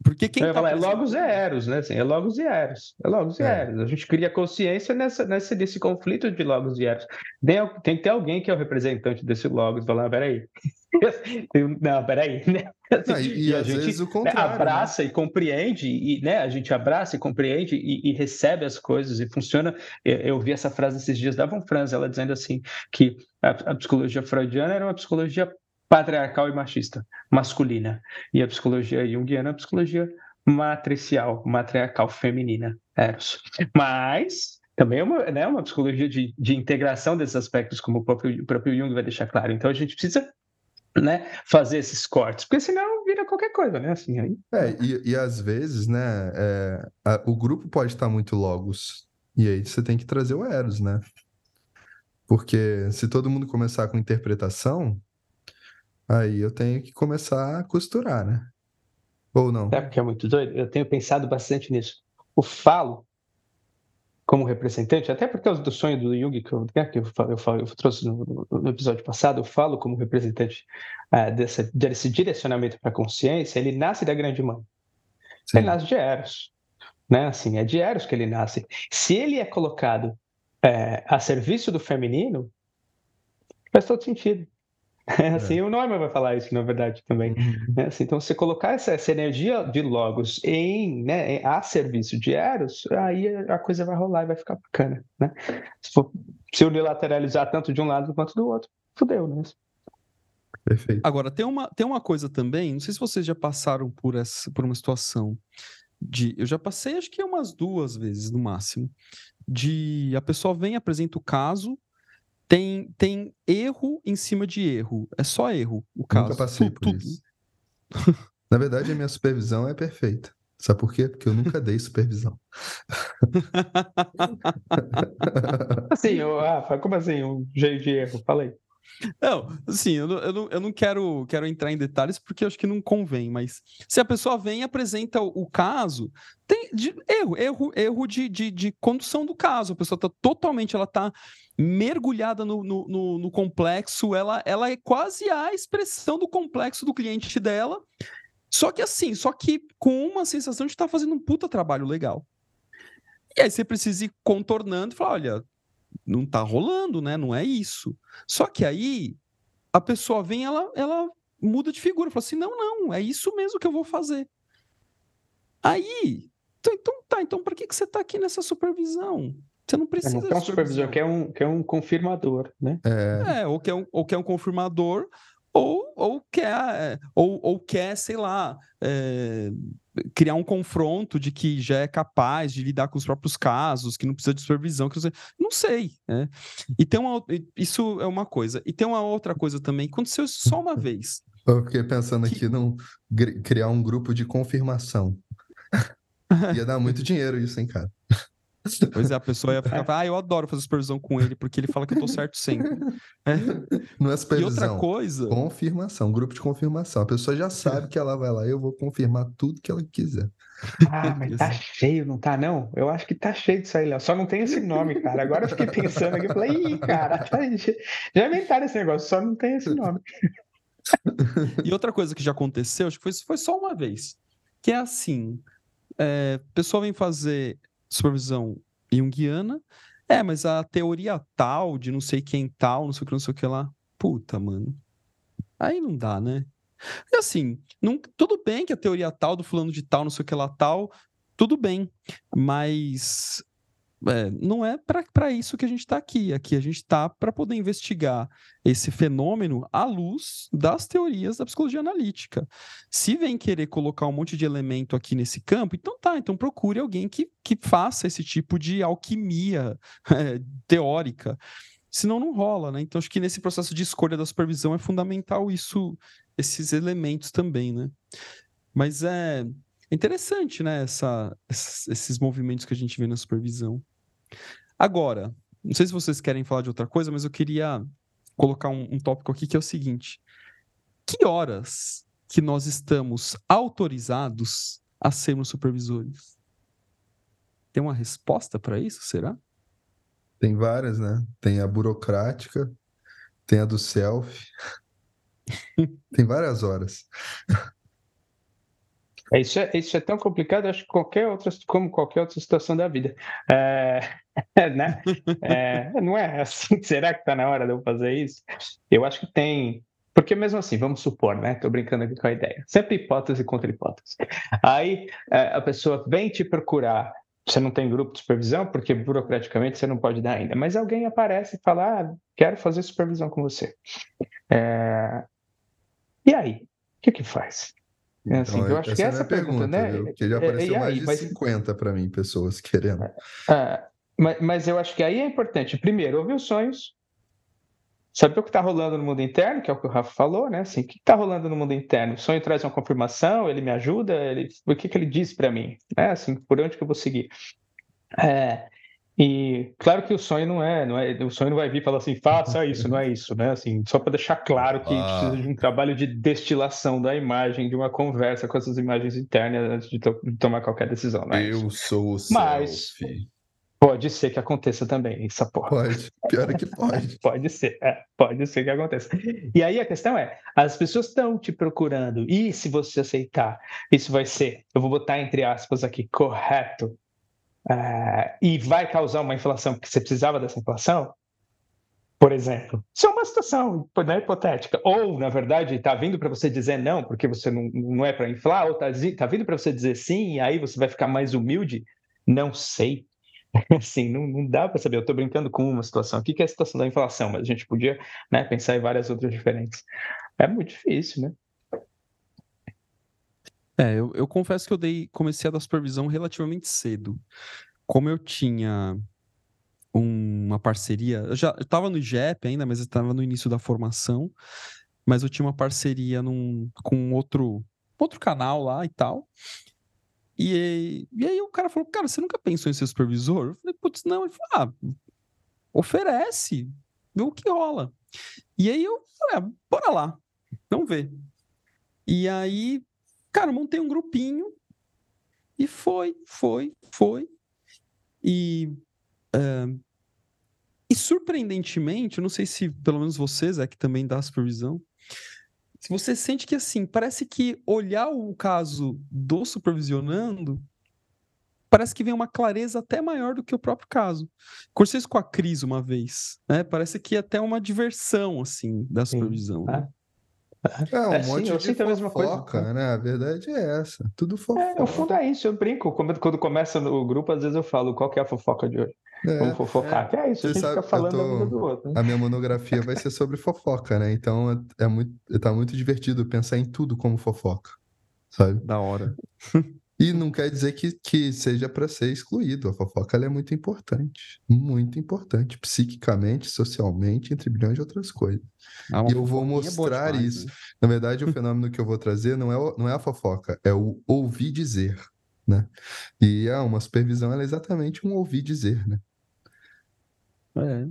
é. Porque quem tá falar, é logos e eros, né? Assim, é logos e eros. É logos e é. eros. A gente cria consciência nessa, nessa, nesse conflito de logos e eros. Tem, tem que ter alguém que é o representante desse logos. Falar, ah, peraí. Não, peraí. Né? Assim, Não, e, e, a gente né, abraça né? e compreende, e né, a gente abraça e compreende e, e, recebe as coisas e funciona. Eu, eu vi essa frase esses dias da Von Franz, ela dizendo assim que a, a psicologia freudiana era uma psicologia patriarcal e machista, masculina. E a psicologia junguiana é a psicologia matricial, matriarcal, feminina, eros. Mas também é uma, né, uma psicologia de, de integração desses aspectos, como o próprio, o próprio Jung vai deixar claro. Então a gente precisa né, fazer esses cortes, porque senão vira qualquer coisa, né? Assim, aí... É, e, e às vezes, né, é, a, o grupo pode estar muito logos, e aí você tem que trazer o Eros, né? Porque se todo mundo começar com interpretação, Aí eu tenho que começar a costurar, né? Ou não? É porque é muito doido. Eu tenho pensado bastante nisso. O falo, como representante, até por causa do sonho do Jung que eu, né, que eu, eu, eu trouxe no, no, episódio passado, eu falo como representante uh, dessa, desse direcionamento para a consciência, ele nasce da grande mãe. Sim. Ele nasce de Eros. Né? Assim, é de Eros que ele nasce. Se ele é colocado é, a serviço do feminino, faz todo sentido. É assim, é. o Norman vai falar isso, na verdade, também. Uhum. É assim, então, você colocar essa, essa, energia de Logos em, né, a serviço de Eros, aí a coisa vai rolar e vai ficar bacana, né? Se, for, se unilateralizar tanto de um lado quanto do outro, fudeu, né? Perfeito. Agora, tem uma, tem uma coisa também, não sei se vocês já passaram por, essa, por uma situação de... Eu já passei, acho que umas duas vezes, no máximo, de a pessoa vem, apresenta o caso, tem, tem erro em cima de erro. É só erro o caso. Nunca passei tudo, por tudo. isso. Na verdade, a minha supervisão é perfeita. Sabe por quê? Porque eu nunca dei supervisão. assim, Rafa, como assim? Um jeito de erro? Falei. Não, assim, eu não, eu não, eu não quero, quero entrar em detalhes porque eu acho que não convém, mas se a pessoa vem e apresenta o, o caso, tem de, erro, erro, erro de, de, de, condução do caso. A pessoa está totalmente, ela está mergulhada no, no, no, no, complexo, ela, ela é quase a expressão do complexo do cliente dela. Só que assim, só que com uma sensação de estar tá fazendo um puta trabalho legal. E aí você precisa ir contornando e falar: olha, não tá rolando, né? Não é isso. Só que aí a pessoa vem, ela, ela muda de figura, fala assim: não, não, é isso mesmo que eu vou fazer. Aí, então, então tá, então para que, que você tá aqui nessa supervisão? Você não precisa. É, não é um supervisor, que é um, que é um confirmador, né? É, é ou, que é um, ou que é um confirmador, ou, ou quer, ou, ou quer, sei lá, é, criar um confronto de que já é capaz de lidar com os próprios casos, que não precisa de supervisão, que não sei. Não sei né? E tem uma, isso é uma coisa. E tem uma outra coisa também, aconteceu só uma vez. Eu fiquei pensando que... aqui num criar um grupo de confirmação. Ia dar muito dinheiro isso, hein, cara? Pois é, a pessoa ia ficar, ah, eu adoro fazer supervisão com ele, porque ele fala que eu tô certo sempre. É. Não é supervisão. E outra coisa. Confirmação, grupo de confirmação. A pessoa já sabe que ela vai lá, eu vou confirmar tudo que ela quiser. Ah, mas tá cheio, não tá, não? Eu acho que tá cheio disso aí, Léo. Só não tem esse nome, cara. Agora eu fiquei pensando aqui, eu falei, ih, cara, tá... já inventaram esse negócio, só não tem esse nome. E outra coisa que já aconteceu, acho que foi, foi só uma vez, que é assim, é, a pessoa vem fazer supervisão junguiana. É, mas a teoria tal, de não sei quem tal, não sei o que, não sei o que lá. Puta, mano. Aí não dá, né? E assim, não, tudo bem que a teoria tal do fulano de tal, não sei o que lá tal, tudo bem. Mas é, não é para isso que a gente está aqui. Aqui a gente está para poder investigar esse fenômeno à luz das teorias da psicologia analítica. Se vem querer colocar um monte de elemento aqui nesse campo, então tá, então procure alguém que, que faça esse tipo de alquimia é, teórica. Senão não rola, né? Então acho que nesse processo de escolha da supervisão é fundamental isso, esses elementos também, né? Mas é, interessante, né? Essa, esses movimentos que a gente vê na supervisão. Agora, não sei se vocês querem falar de outra coisa, mas eu queria colocar um, um tópico aqui que é o seguinte: que horas que nós estamos autorizados a sermos supervisores? Tem uma resposta para isso, será? Tem várias, né? Tem a burocrática, tem a do self. tem várias horas. É, isso, é, isso é tão complicado, acho que qualquer outra, como qualquer outra situação da vida. É, né? É, não é assim, será que está na hora de eu fazer isso? Eu acho que tem. Porque mesmo assim, vamos supor, né? Estou brincando aqui com a ideia. Sempre hipótese contra hipótese. Aí é, a pessoa vem te procurar. Você não tem grupo de supervisão, porque burocraticamente você não pode dar ainda. Mas alguém aparece e fala: ah, quero fazer supervisão com você. É... E aí? O que que faz? É assim, então, eu acho que essa é a pergunta, pergunta né? Viu? Porque já apareceu aí, mais de mas... 50 para mim, pessoas querendo. É, mas, mas, eu acho que aí é importante, primeiro, ouvir os sonhos, saber o que está rolando no mundo interno, que é o que o Rafa falou, né? Assim, o que está rolando no mundo interno? O sonho traz uma confirmação, ele me ajuda, ele... o que, que ele diz para mim? Né? Assim, por onde que eu vou seguir? É, e claro que o sonho não é, não é, o sonho não vai vir e falar assim, faça isso, não é isso, né? Assim, só para deixar claro que ah. precisa de um trabalho de destilação da imagem, de uma conversa com essas imagens internas antes de, to de tomar qualquer decisão. Não é Eu isso. sou o Mas pode ser que aconteça também, essa porra. Pode, pior é que pode. pode ser, é, pode ser que aconteça. E aí a questão é, as pessoas estão te procurando, e se você aceitar, isso vai ser, eu vou botar entre aspas aqui, correto uh, e vai causar uma inflação porque você precisava dessa inflação, por exemplo, isso é uma situação né, hipotética. Ou, na verdade, está vindo para você dizer não, porque você não, não é para inflar, ou está tá vindo para você dizer sim, e aí você vai ficar mais humilde. Não sei. Assim, não, não dá para saber. Eu estou brincando com uma situação aqui, que é a situação da inflação, mas a gente podia né, pensar em várias outras diferentes. É muito difícil, né? É, eu, eu confesso que eu dei, comecei a dar supervisão relativamente cedo. Como eu tinha uma parceria, eu já estava no IGEP ainda, mas estava no início da formação, mas eu tinha uma parceria num, com outro, outro canal lá e tal. E, e aí o cara falou, cara, você nunca pensou em ser supervisor? Eu falei, putz, não. Ele falou, ah, oferece, vê o que rola. E aí eu falei, ah, bora lá, vamos ver. E aí Cara, montei um grupinho e foi, foi, foi. E, uh, e surpreendentemente, eu não sei se pelo menos vocês é que também dá supervisão, se você sente que assim, parece que olhar o caso do supervisionando parece que vem uma clareza até maior do que o próprio caso. Cursei isso com a Cris uma vez, né? Parece que é até uma diversão, assim, da supervisão. Né? É um é, monte sim, de fofoca, a mesma coisa. né? A verdade é essa. Tudo fofoca. É, no fundo é isso, eu brinco. Quando, quando começa o grupo, às vezes eu falo qual que é a fofoca de hoje. É, Vamos fofocar. É, que é isso, a gente sabe, fica falando tô... da vida do outro. Né? A minha monografia vai ser sobre fofoca, né? Então é, é muito, tá muito divertido pensar em tudo como fofoca, sabe? Da hora. E não quer dizer que, que seja para ser excluído. A fofoca é muito importante. Muito importante. Psiquicamente, socialmente, entre bilhões de outras coisas. Ah, e eu vou mostrar demais, isso. Né? Na verdade, o fenômeno que eu vou trazer não é, não é a fofoca, é o ouvir dizer. Né? E ah, uma supervisão é exatamente um ouvir dizer. Né? É.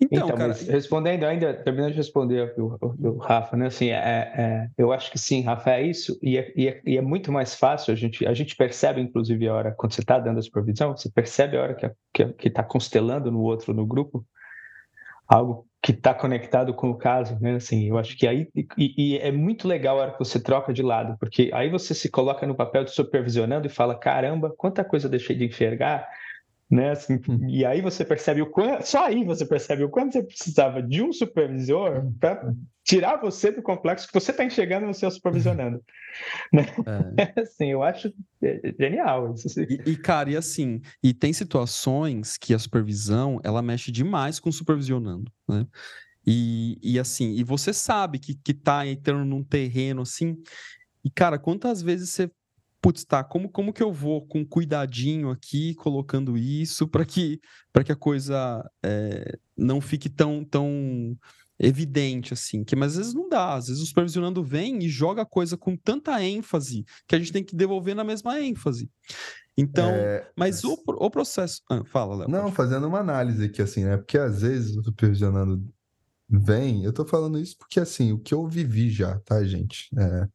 Então, então cara... respondendo ainda, terminando de responder o, Rafa, né? Assim, é, é, eu acho que sim, Rafa, é isso, e é, e é, e é muito mais fácil, a gente, a gente percebe, inclusive, a hora, quando você está dando a supervisão, você percebe a hora que está tá constelando no outro, no grupo, algo que está conectado com o caso, né? Assim, eu acho que aí e, e, é muito legal a hora que você troca de lado, porque aí você se coloca no papel de supervisionando e fala, caramba, quanta coisa eu deixei de enxergar né? Assim, hum. E aí você percebe o quanto, só aí você percebe o quanto você precisava de um supervisor hum. para tirar você do complexo que você está enxergando no seu supervisionando. Né? É. Assim, eu acho genial isso. Assim. E, e, cara, e assim, e tem situações que a supervisão ela mexe demais com o supervisionando, né? E, e assim, e você sabe que, que tá entrando num terreno assim. E, cara, quantas vezes você putz, tá, como, como que eu vou com cuidadinho aqui, colocando isso, para que, que a coisa é, não fique tão, tão evidente assim, que mas às vezes não dá, às vezes o supervisionando vem e joga a coisa com tanta ênfase que a gente tem que devolver na mesma ênfase. Então, é... mas o, o processo. Ah, fala, Léo. Não, fazendo uma análise aqui, assim, né? Porque às vezes o supervisionando Vem, eu tô falando isso porque, assim, o que eu vivi já, tá, gente? É,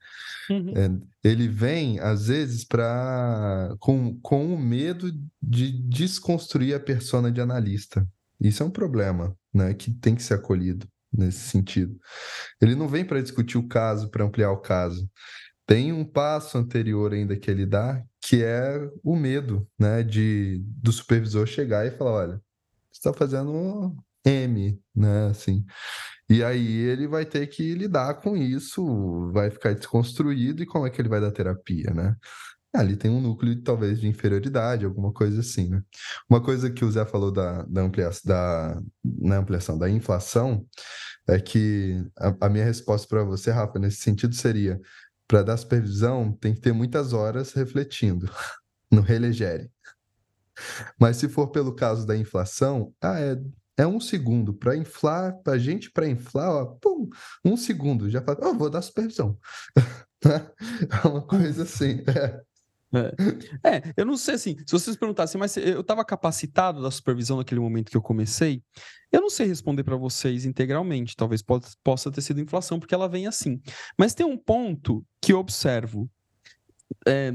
uhum. é, ele vem, às vezes, para com, com o medo de desconstruir a persona de analista. Isso é um problema, né, que tem que ser acolhido nesse sentido. Ele não vem para discutir o caso, para ampliar o caso. Tem um passo anterior ainda que ele dá, que é o medo, né, de do supervisor chegar e falar, olha, você está fazendo M, né? Assim. E aí ele vai ter que lidar com isso, vai ficar desconstruído, e como é que ele vai dar terapia, né? Ali tem um núcleo, talvez, de inferioridade, alguma coisa assim, né? Uma coisa que o Zé falou da, da, ampliação, da, na ampliação da inflação é que a, a minha resposta para você, Rafa, nesse sentido seria: para dar supervisão, tem que ter muitas horas refletindo no relegere. Mas se for pelo caso da inflação, ah, é é um segundo para inflar, para a gente para inflar, ó, pum, um segundo, já fala, oh, vou dar supervisão. é uma coisa assim. É. É. é. eu não sei assim, se vocês perguntassem, mas eu estava capacitado da supervisão naquele momento que eu comecei, eu não sei responder para vocês integralmente, talvez possa ter sido inflação, porque ela vem assim. Mas tem um ponto que eu observo. É,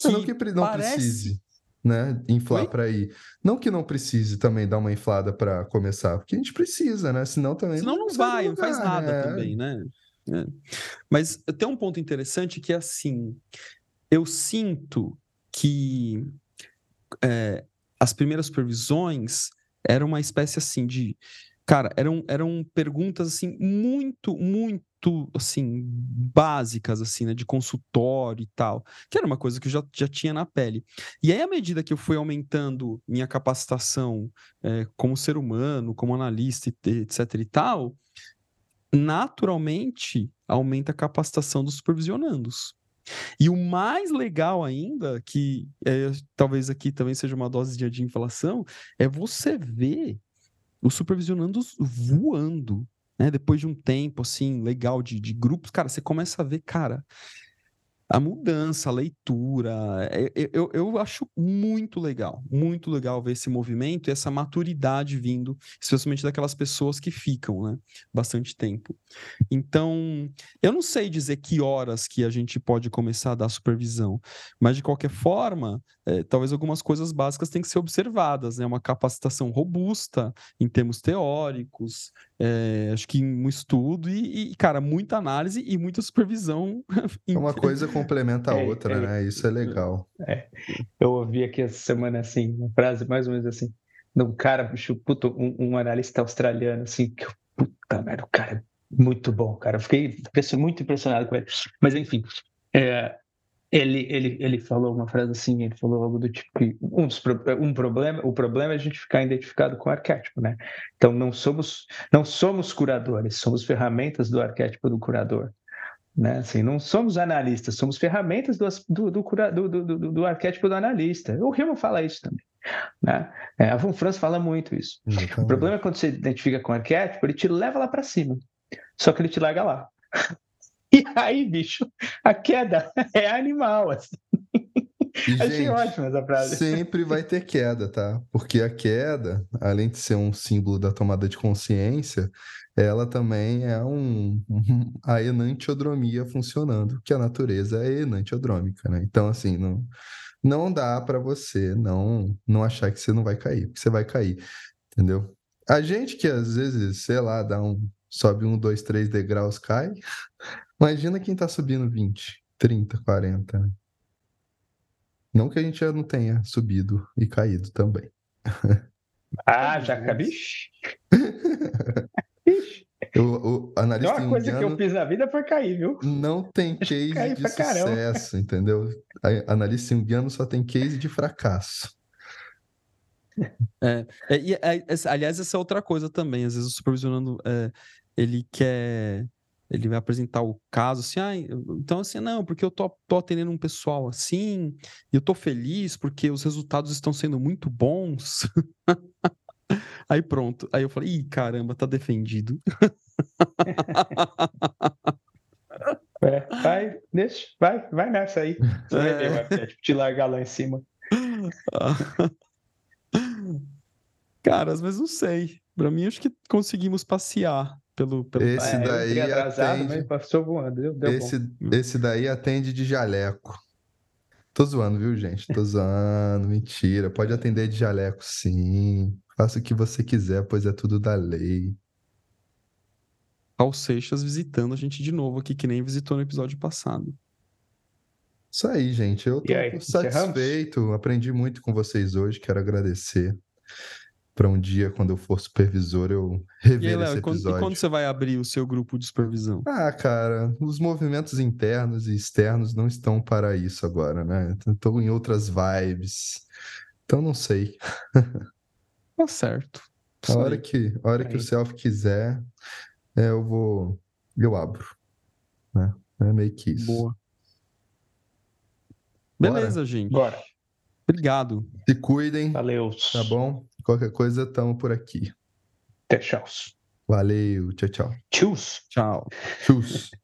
que não que não parece... precise né? Inflar para ir. Não que não precise também dar uma inflada para começar, porque a gente precisa, né? Senão também. Senão não, não vai, não faz nada né? também, né? É. Mas tem um ponto interessante que é assim: eu sinto que é, as primeiras supervisões eram uma espécie assim de. Cara, eram, eram perguntas assim muito, muito assim, básicas, assim, né, de consultório e tal, que era uma coisa que eu já, já tinha na pele. E aí, à medida que eu fui aumentando minha capacitação é, como ser humano, como analista, etc e tal, naturalmente aumenta a capacitação dos supervisionandos. E o mais legal ainda, que é, talvez aqui também seja uma dose de inflação, é você ver os supervisionandos voando né? Depois de um tempo, assim, legal de, de grupos, cara, você começa a ver, cara, a mudança, a leitura. É, é, eu, eu acho muito legal, muito legal ver esse movimento e essa maturidade vindo, especialmente daquelas pessoas que ficam, né? Bastante tempo. Então, eu não sei dizer que horas que a gente pode começar a dar supervisão, mas de qualquer forma, é, talvez algumas coisas básicas têm que ser observadas, né? Uma capacitação robusta em termos teóricos, é, acho que um estudo e, e, cara, muita análise e muita supervisão. Uma coisa complementa a é, outra, é, né? Isso é legal. É. Eu ouvi aqui essa semana, assim, uma frase mais ou menos assim, de um cara, bicho, puto, um, um, analista australiano, assim, que, puta merda, o cara é muito bom, cara. Eu fiquei muito impressionado com ele. Mas, enfim, é, ele, ele, ele falou uma frase assim, ele falou algo do tipo que um, um problema, o problema é a gente ficar identificado com o arquétipo, né? Então não somos não somos curadores, somos ferramentas do arquétipo do curador. Né? Assim, não somos analistas, somos ferramentas do, do, do, do, do arquétipo do analista. O Riemann fala isso também. Né? É, a Von Franz fala muito isso. Exatamente. O problema é quando você identifica com o arquétipo, ele te leva lá para cima, só que ele te larga lá. E aí, bicho, a queda é animal. Assim. E, Achei ótima essa frase. Sempre vai ter queda, tá? Porque a queda, além de ser um símbolo da tomada de consciência, ela também é um, a enantiodromia funcionando, que a natureza é enantiodrômica, né? Então, assim, não, não dá para você não, não achar que você não vai cair, porque você vai cair, entendeu? A gente que às vezes, sei lá, dá um, sobe um, dois, três degraus, cai. Imagina quem tá subindo 20, 30, 40, né? Não que a gente já não tenha subido e caído também. Ah, já acabei. O, o analista uma coisa que eu fiz na vida foi cair, viu? Não tem case de sucesso, caramba. entendeu? A, analista indiano só tem case de fracasso. É, é, é, aliás, essa é outra coisa também. Às vezes o supervisionando é, ele quer. Ele vai apresentar o caso assim, ah, então assim, não, porque eu tô, tô atendendo um pessoal assim, e eu tô feliz porque os resultados estão sendo muito bons. Aí pronto. Aí eu falei, ih, caramba, tá defendido. É, vai, deixa, vai, vai nessa aí. Você é. vai ver, vai tipo, te largar lá em cima. Cara, às vezes não sei. Pra mim, acho que conseguimos passear pelo. pelo... Esse é, daí atrasado, atende... passou voando. Deu, deu esse, esse daí atende de jaleco. Tô zoando, viu, gente? Tô zoando, mentira. Pode atender de jaleco, sim. Faça o que você quiser, pois é tudo da lei. Raul Seixas visitando a gente de novo aqui, que nem visitou no episódio passado. Isso aí, gente. Eu tô aí, satisfeito. Encerramos? Aprendi muito com vocês hoje. Quero agradecer. Para um dia, quando eu for supervisor, eu rever aí, esse episódio. E quando você vai abrir o seu grupo de supervisão? Ah, cara, os movimentos internos e externos não estão para isso agora, né? Estou em outras vibes. Então, não sei. Tá certo. A hora, que, a hora que o self quiser, é, eu vou. Eu abro. Né? É meio que isso. Boa. Beleza, Bora. gente. Bora. Obrigado. Se cuidem. Valeu. Tá bom? Qualquer coisa, estamos por aqui. Até tchau. Valeu. Tchau, tchau. Tchau. Tchau. Tchau.